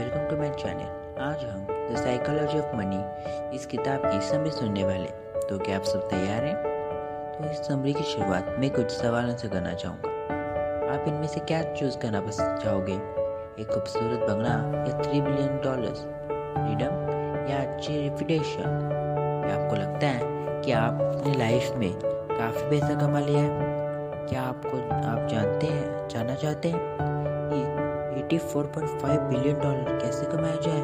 Welcome to my channel. आज हम the psychology of money इस किताब की समरी सुनने वाले तो क्या आप सब तैयार हैं? तो इस समरी की शुरुआत मैं कुछ सवालों से करना चाहूँगा। आप इनमें से क्या चूज़ करना पसंद चाहोगे? एक खूबसूरत बंगला या थ्री बिलियन डॉलर्स फ्रीडम या अच्छी रेपुटेशन आपको लगता है कि आप अपनी लाइफ में काफ़ी पैसा कमा लिया है? क्या आपको, आप जानते हैं, जानना चाहते हैं 84.5 बिलियन डॉलर कैसे कमाया जाए?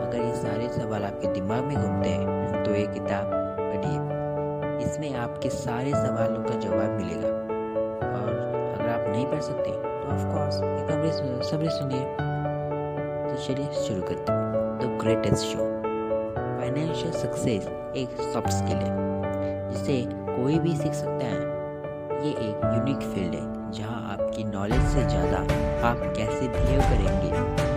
अगर ये सारे सवाल आपके दिमाग में घूमते हैं तो ये किताब पढ़िए। इसमें आपके सारे सवालों का जवाब मिलेगा। और अगर आप नहीं पढ़ सकते तो ऑफ़ कोर्स ये कमरे सबरे सुनिए। तो चलिए शुरू करते हैं। The greatest show financial success एक सॉफ्ट स्किल है, जिसे कोई भी सीख सकता है। ये एक यूनिक फ़ील्ड है। जहाँ आपकी नॉलेज से ज़्यादा आप कैसे बिहेव करेंगे।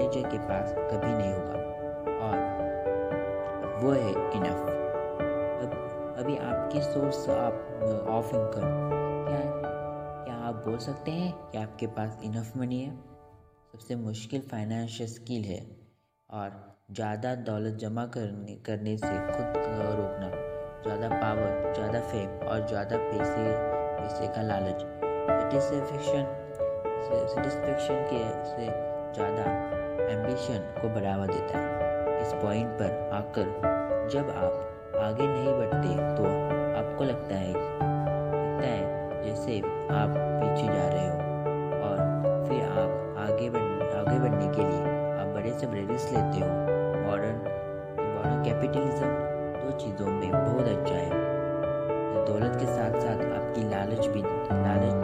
मैनेजर के पास कभी नहीं होगा। और वो है इनफ अब, अभी आपकी सोर्स आप ऑफ़ इनकम क्या क्या आप बोल सकते हैं कि आपके पास इनफ मनी है? सबसे मुश्किल फाइनेंशियल स्किल है। और ज़्यादा दौलत जमा करने करने से खुद को रोकना। ज़्यादा पावर ज़्यादा फेम और ज़्यादा पैसे पैसे का लालच। सेटिस्फेक्शन सेटिस्फेक्शन के, से ज़्यादा एम्बिशन को बढ़ावा देता है। इस पॉइंट पर आकर जब आप आगे नहीं बढ़ते तो आपको लगता है लगता है जैसे आप पीछे जा रहे हो। और फिर आप आगे बढ़, आगे बढ़ने के लिए आप बड़े से बड़े रिस्क लेते हो। मॉडर्न मॉडर्न कैपिटलिज्म दो चीज़ों में बहुत अच्छा है। दौलत के साथ साथ आपकी लालच भी, लालच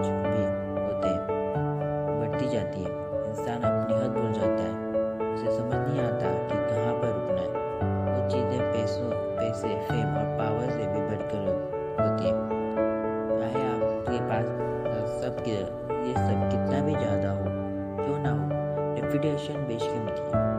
सब के ये सब कितना भी ज़्यादा हो क्यों ना हो रेपुटेशन बेशकीमती है।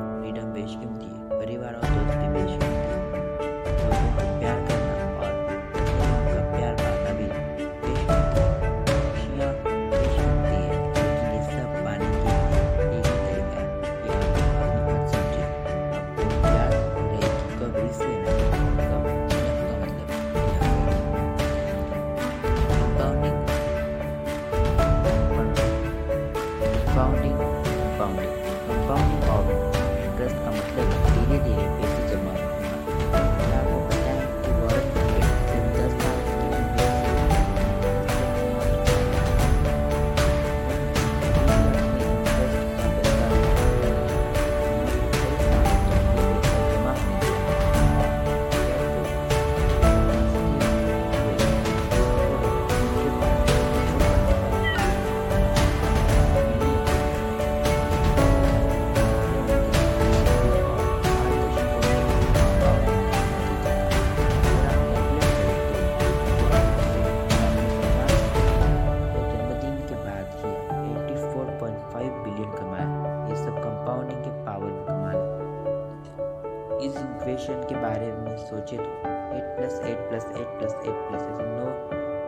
इस इक्वेशन के बारे में सोचे तो eight plus eight plus eight plus eight plus ऐसे नौ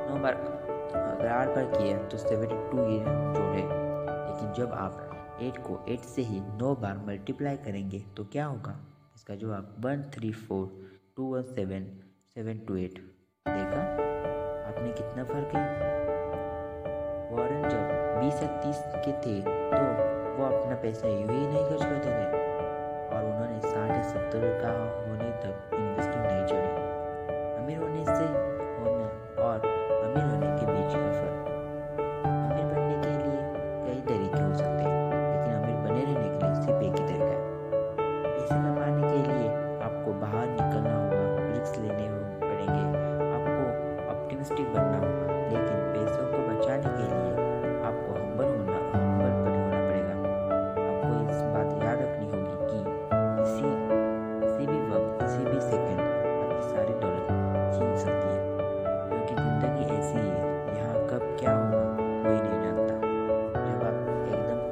नौ बार, अगर आठ बार किया तो 72 ये जोड़े। लेकिन जब आप एट को एट से ही नौ बार मल्टीप्लाई करेंगे तो क्या होगा? इसका जवाब one three four two one seven seven two eight देखा? आपने कितना फ़र्क है वॉरेन जब बीस या तीस के थे तो वो अपना पैसा यूँ ही नहीं खर्च करते थे। साठ या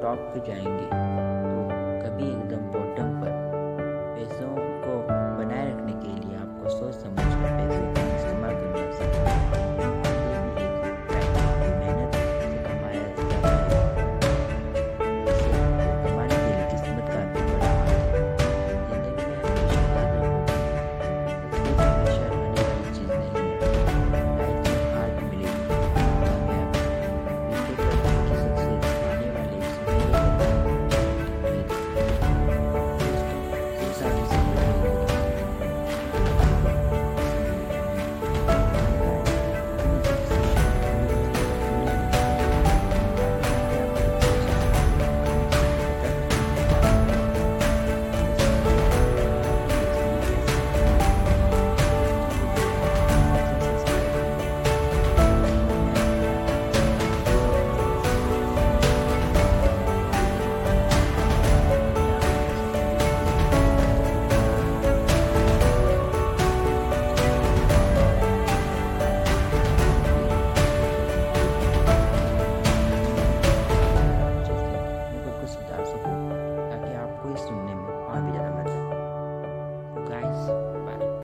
टॉप पे जाएँगे। तो कभी एकदम